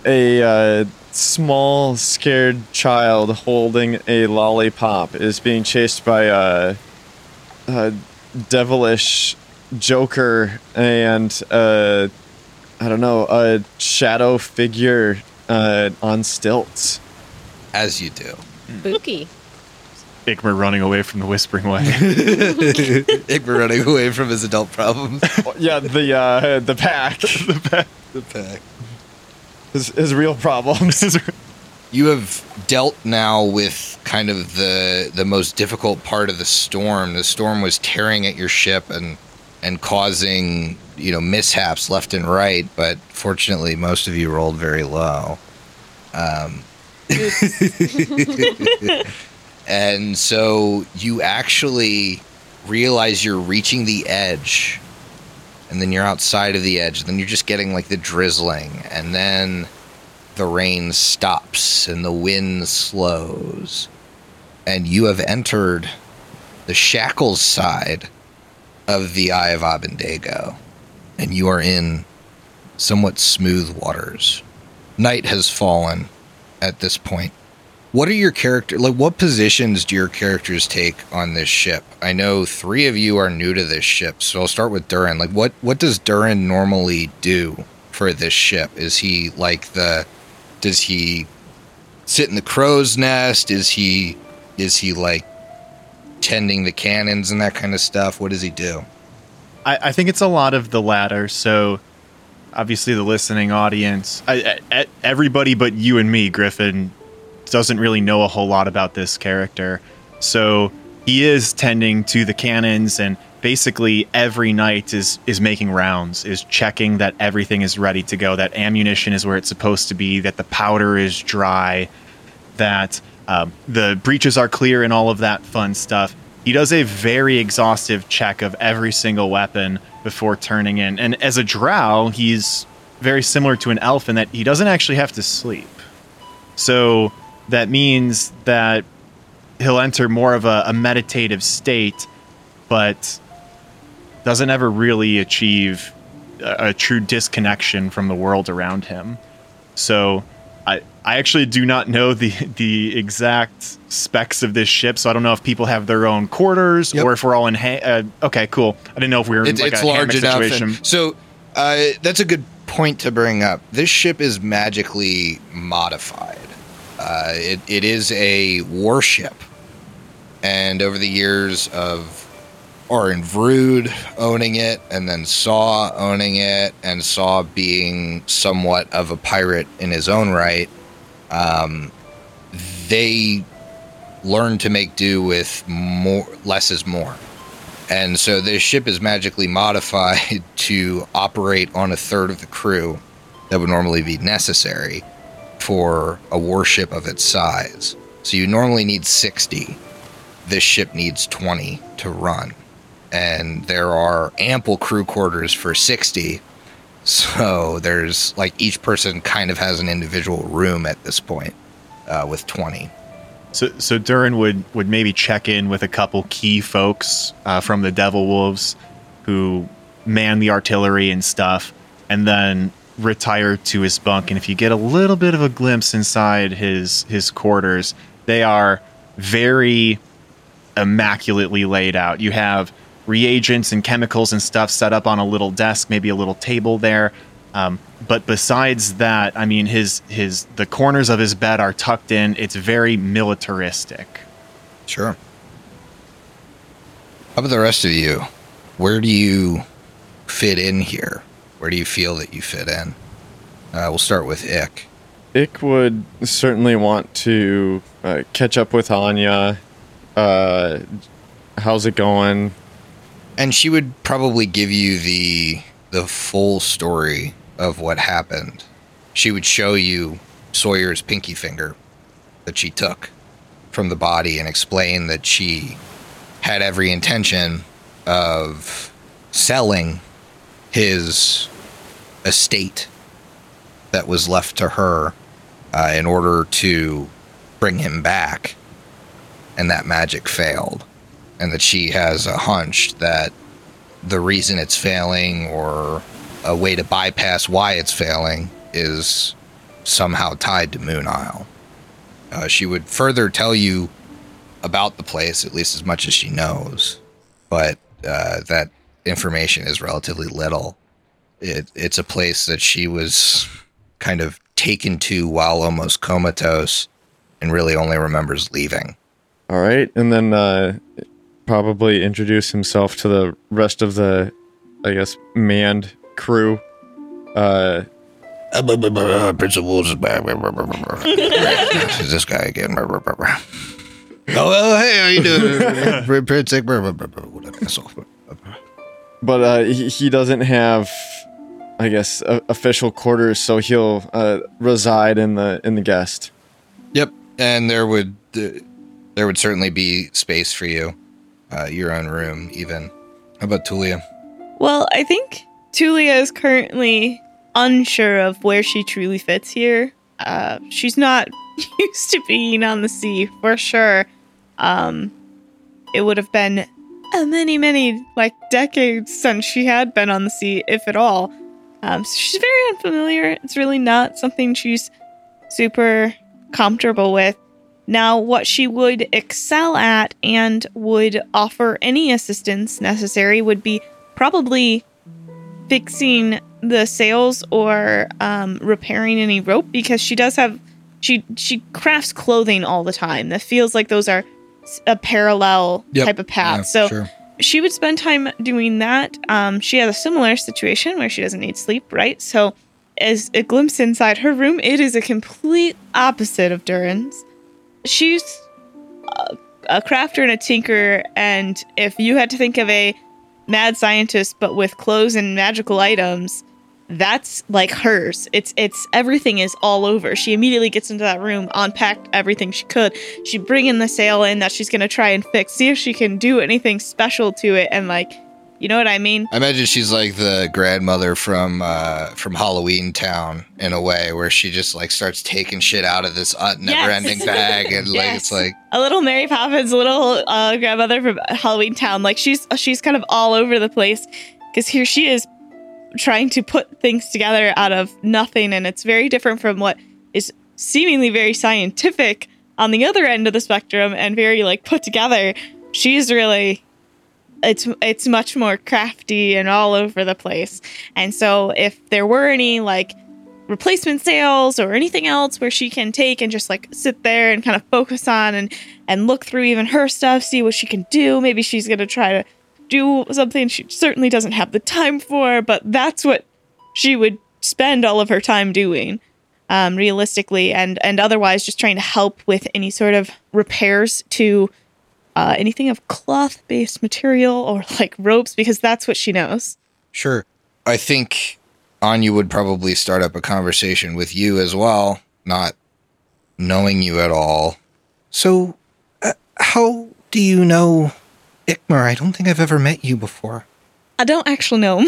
A uh, small, scared child holding a lollipop is being chased by a, a devilish Joker and uh, I don't know a shadow figure uh, on stilts. As you do. Spooky. Igmar running away from the Whispering Way. (laughs) (laughs) Igmar running away from his adult problems. (laughs) yeah, the uh, the pack, the pack. his, his real problems. You have dealt now with kind of the the most difficult part of the storm. The storm was tearing at your ship and and causing you know mishaps left and right. But fortunately, most of you rolled very low. Um, and so you actually realize you're reaching the edge and then you're outside of the edge then you're just getting like the drizzling and then the rain stops and the wind slows and you have entered the shackles side of the eye of abendago and you are in somewhat smooth waters. Night has fallen at this point what are your character like what positions do your characters take on this ship? I know three of you are new to this ship so i'll start with durin. Like what what does durin normally do for this ship? Is he like the does he sit in the crow's nest? Is he is he like tending the cannons and that kind of stuff? What does he do? I, I think it's a lot of the latter. So, obviously, the listening audience, I, I, everybody but you and me, Griffin, doesn't really know a whole lot about this character. So, he is tending to the cannons and basically every night is is making rounds is checking that everything is ready to go that ammunition is where it's supposed to be that the powder is dry that um, the breaches are clear and all of that fun stuff he does a very exhaustive check of every single weapon before turning in. And as a drow, he's very similar to an elf in that he doesn't actually have to sleep. So that means that he'll enter more of a, a meditative state, but doesn't ever really achieve a, a true disconnection from the world around him. So I, I actually do not know the (laughs) the exact specs of this ship, so I don't know if people have their own quarters Yep. or if we're all in. Ha- uh, okay, cool. I didn't know if we were in like it's a large enough. situation. and- so uh, that's a good point to bring up. This ship is magically modified. Uh, it, it is a warship, and over the years of Orin Vrood owning it, and then Saw owning it, and Saw being somewhat of a pirate in his own right, um, they learned to make do with more. Less is more. And so this ship is magically modified (laughs) to operate on a third of the crew that would normally be necessary for a warship of its size. So you normally need 60. This ship needs 20 to run. And there are ample crew quarters for 60. So there's like each person kind of has an individual room at this point uh, with 20. So, so Durin would would maybe check in with a couple key folks uh, from the Devil Wolves who man the artillery and stuff, and then retire to his bunk. And if you get a little bit of a glimpse inside his his quarters, they are very immaculately laid out. You have reagents and chemicals and stuff set up on a little desk, maybe a little table there. Um, but besides that, I mean, his his the corners of his bed are tucked in. It's very militaristic. Sure. How about the rest of you? Where do you fit in here? Where do you feel that you fit in? Uh, we'll start with Ick. Ick would certainly want to uh, catch up with Anya. Uh, how's it going? And she would probably give you the the full story of what happened. She would show you Sawyer's pinky finger that she took from the body and explain that she had every intention of selling his estate that was left to her uh, in order to bring him back. And that magic failed. And that she has a hunch that the reason it's failing or a way to bypass why it's failing is somehow tied to Moon Isle. Uh, she would further tell you about the place, at least as much as she knows, but uh, that information is relatively little. It, it's a place that she was kind of taken to while almost comatose and really only remembers leaving. All right, and then uh, probably introduce himself to the rest of the, I guess, manned crew. Uh, Prince of Wolves is back. Is this guy again? Oh, well, hey, how you doing? (laughs) Prince but uh, he, he doesn't have, I guess, uh, official quarters, so he'll uh, reside in the in the guest. Yep, and there would uh, there would certainly be space for you, uh, your own room, even. How about Tulia? Well, I think Tulia is currently unsure of where she truly fits here. Uh, she's not (laughs) used to being on the sea for sure. Um, it would have been many, many like decades since she had been on the sea, if at all. Um, so she's very unfamiliar. It's really not something she's super comfortable with. Now, what she would excel at and would offer any assistance necessary would be probably fixing the sails or um, repairing any rope because she does have she she crafts clothing all the time that feels like those are a parallel Yep. type of path Yeah, so sure. she would spend time doing that um, she has a similar situation where she doesn't need sleep right so as a glimpse inside her room it is a complete opposite of durin's she's a, a crafter and a tinker and if you had to think of a mad scientist but with clothes and magical items that's like hers. It's it's everything is all over. She immediately gets into that room unpacked everything she could. She bring in the sail in that she's gonna try and fix see if she can do anything special to it and like you know what i mean? I imagine she's like the grandmother from uh, from Halloween Town in a way, where she just like starts taking shit out of this uh, never-ending bag, and like (laughs) Yes. it's like a little Mary Poppins, a little uh, grandmother from Halloween Town. Like she's she's kind of all over the place because here she is trying to put things together out of nothing, and it's very different from what is seemingly very scientific on the other end of the spectrum and very like put together. She's really it's it's much more crafty and all over the place. And so if there were any like replacement sales or anything else where she can take and just like sit there and kind of focus on and and look through even her stuff, see what she can do. Maybe she's going to try to do something she certainly doesn't have the time for, but that's what she would spend all of her time doing. Um, realistically and and otherwise just trying to help with any sort of repairs to uh, anything of cloth based material or like ropes because that's what she knows. Sure. I think Anya would probably start up a conversation with you as well, not knowing you at all. So, uh, how do you know Ikmar? I don't think I've ever met you before. I don't actually know.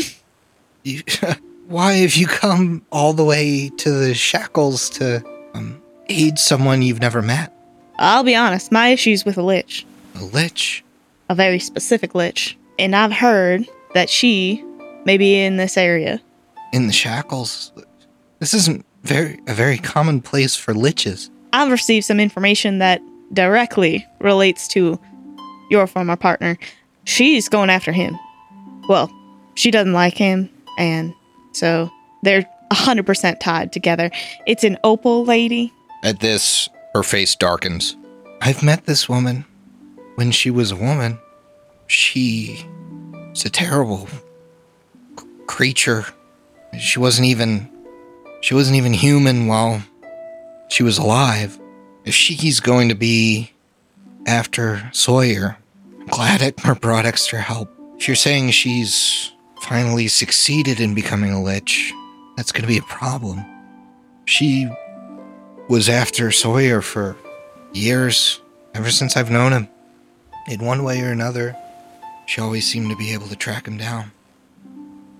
You, (laughs) why have you come all the way to the shackles to um, aid someone you've never met? I'll be honest, my issue's with a lich, A lich? a very specific lich, and I've heard that she may be in this area. In the shackles? This isn't very a very common place for liches. I've received some information that directly relates to your former partner. She's going after him. Well, she doesn't like him, and so they're 100% tied together. It's an opal lady. At this, her face darkens. I've met this woman when she was a woman. She was a terrible c- creature. She wasn't even she wasn't even human while she was alive. If she's going to be after Sawyer, I'm glad Ekmer brought extra help. If you're saying she's finally succeeded in becoming a lich, that's going to be a problem. She was after Sawyer for years, ever since I've known him. In one way or another, she always seemed to be able to track him down.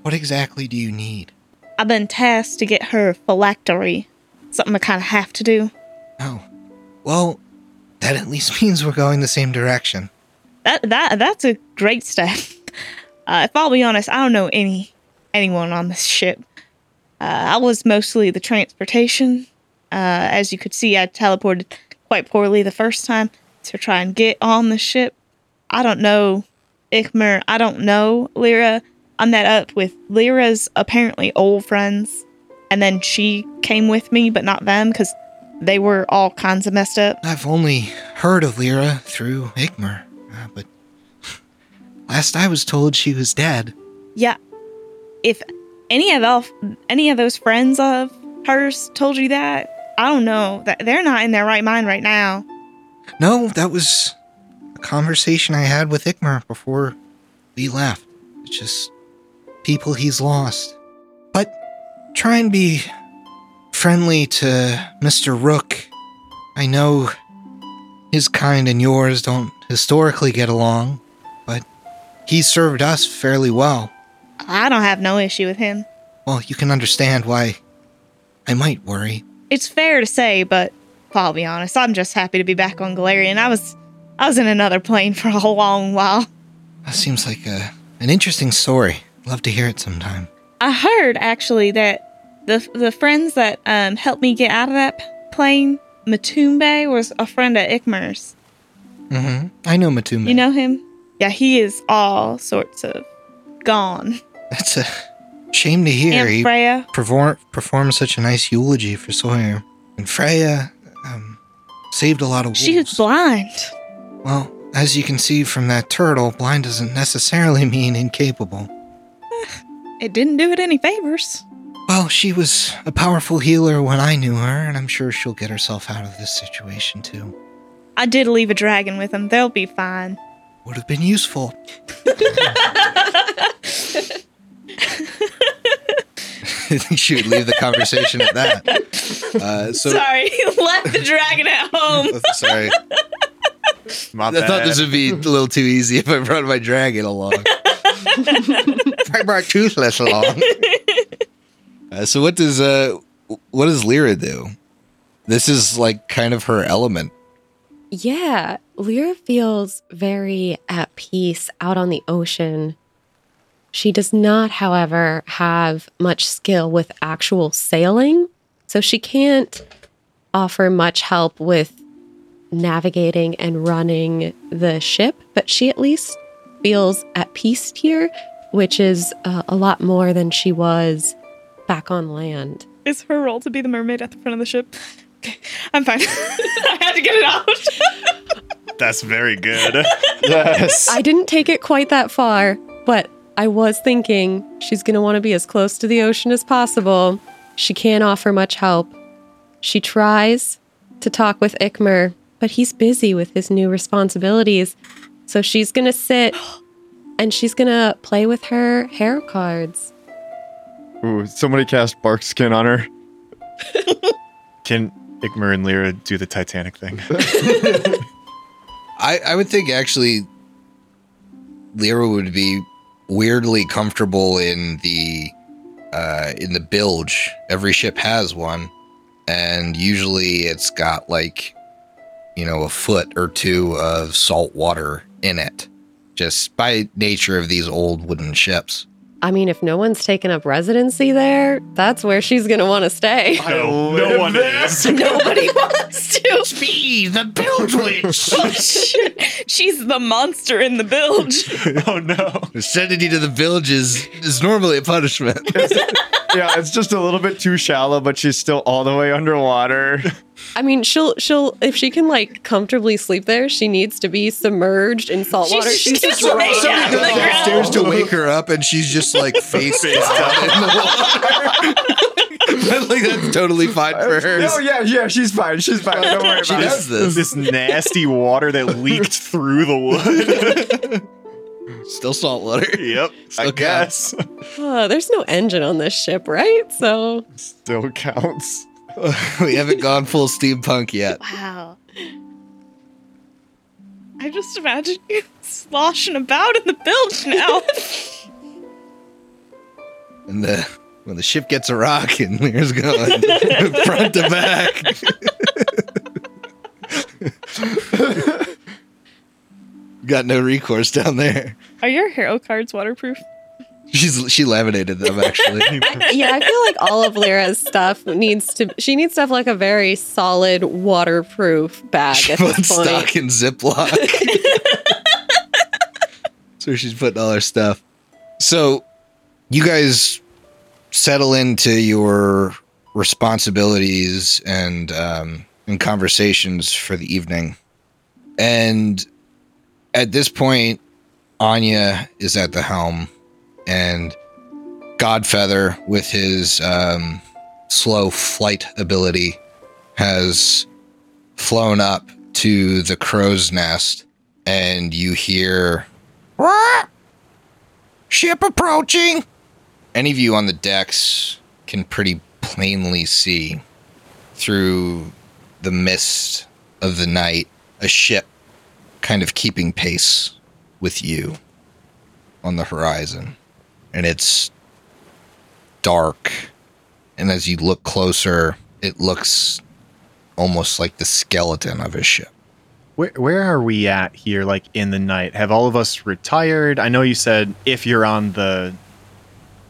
What exactly do you need? I've been tasked to get her phylactery. Something I kind of have to do. Oh, well, that at least (laughs) means we're going the same direction. That that that's a great step. (laughs) Uh, if I'll be honest, I don't know any anyone on this ship. Uh, I was mostly the transportation. Uh, as you could see, I teleported quite poorly the first time to try and get on the ship. I don't know Ikmer. I don't know Lyra. I met up with Lyra's apparently old friends, and then she came with me, but not them because they were all kinds of messed up. I've only heard of Lyra through Igmar, uh, but last I was told she was dead. Yeah. If any of elf, any of those friends of hers told you that, I don't know. That they're not in their right mind right now. No, that was a conversation I had with Igmar before we left. It's just people he's lost. But try and be friendly to Mr. Rook. I know his kind and yours don't historically get along, but he served us fairly well. I don't have no issue with him. Well, you can understand why I might worry. It's fair to say, but I'll be honest, I'm just happy to be back on Golarion. I was I was in another plane for a long while. That seems like a, an interesting story. Love to hear it sometime. I heard actually that the the friends that um, helped me get out of that plane, Matumbe was a friend of Ikmer's. Mm-hmm. I know Matumbe. You know him? Yeah, he is all sorts of gone. That's a shame to hear. and He Freya, perform, performed such a nice eulogy for Sawyer. And Freya um, saved a lot of wolves. she was blind. Well, as you can see from that turtle, blind doesn't necessarily (laughs) mean incapable. It didn't do it any favors. Well, she was a powerful healer when I knew her, and I'm sure she'll get herself out of this situation too. I did leave a dragon with them. They'll be fine. Would have been useful. I (laughs) think (laughs) she would leave the conversation at that. (laughs) Uh, so, Sorry, left the dragon at home. sorry. My I thought this would be a little too easy if I brought my dragon along. if I brought Toothless along. Uh, so what does uh what does Lyra do? This is like kind of her element. Yeah, Lyra feels very at peace out on the ocean. She does not, however, have much skill with actual sailing, so she can't offer much help with navigating and running the ship, but she at least feels at peace here, which is uh, a lot more than she was back on land. Is her role to be the mermaid at the front of the ship. Okay, (laughs) I'm fine. (laughs) I had to get it out. (laughs) That's very good. Yes. I didn't take it quite that far, but I was thinking she's going to want to be as close to the ocean as possible. She can't offer much help. She tries to talk with Ikmer, but he's busy with his new responsibilities. So she's going to sit (gasps) and she's going to play with her harrow cards. Ooh, somebody cast bark skin on her. (laughs) Can Ikmer and Lyra do the Titanic thing? (laughs) I, I would think actually Lyra would be weirdly comfortable in the uh in the bilge. Every ship has one. And usually it's got like you know, a foot or two of salt water in it. Just by nature of these old wooden ships. I mean, if no one's taken up residency there, that's where she's going to want to stay. no, no one is. (laughs) Nobody (laughs) wants to. Be the bilge witch! (laughs) Oh, shit. She's the monster in the bilge. oh no. Sending you to the bilge is, is normally a punishment. Yeah, it's just a little bit too shallow, but she's still all the way underwater. I mean, she'll she'll if she can like comfortably sleep there, she needs to be submerged in salt water. She's She's just just lay drowned. down the ground. downstairs to wake her up, and she's just like (laughs) face down in the water. (laughs) I think that's totally fine for her. oh yeah, yeah, she's fine. She's fine. Don't worry She about it. this. This nasty water that leaked through the wood. (laughs) Still salt water. (laughs) yep. Still I guess. (laughs) Uh, there's no engine on this ship, right? So Still counts. (laughs) we haven't gone full steampunk yet. Wow. I just imagine you sloshing about in the bilge now. And the when the ship gets a rock and Lear's going front to back. Got no recourse down there. Are your hero cards waterproof? She's she laminated them actually. (laughs) yeah, I feel like all of Lyra's stuff needs to. She needs to have like a very solid waterproof bag she at put this point. stock in Ziploc. (laughs) so she's putting all her stuff. So you guys settle into your responsibilities and um, and conversations for the evening, and at this point, Anya is at the helm, and Godfeather, with his um, slow flight ability, has flown up to the crow's nest and you hear "What? ship approaching any of you on the decks can pretty plainly see through the mist of the night a ship kind of keeping pace with you on the horizon and it's dark and as you look closer it looks almost like the skeleton of a ship. Where where are we at here? Like in the night? Have all of us retired? I know you said if you're on the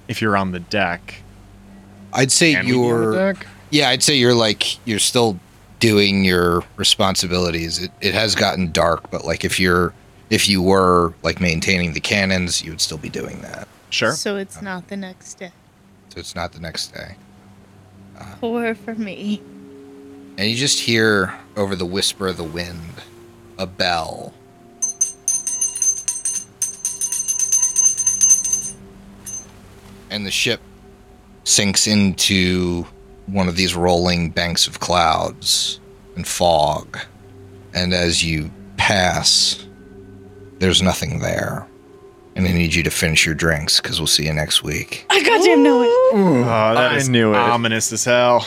if you're on the deck. I'd say Can we be on the you're deck? yeah, I'd say you're like you're still doing your responsibilities. It it has gotten dark, but like if you're if you were like maintaining the cannons, you would still be doing that. Sure. So it's not the next day. So it's not the next day. Uh, Poor for me. And you just hear over the whisper of the wind a bell. And the ship sinks into one of these rolling banks of clouds and fog. And as you pass, there's nothing there. And I need you to finish your drinks because we'll see you next week. I goddamn know it. Oh, that I is knew it. ominous as hell.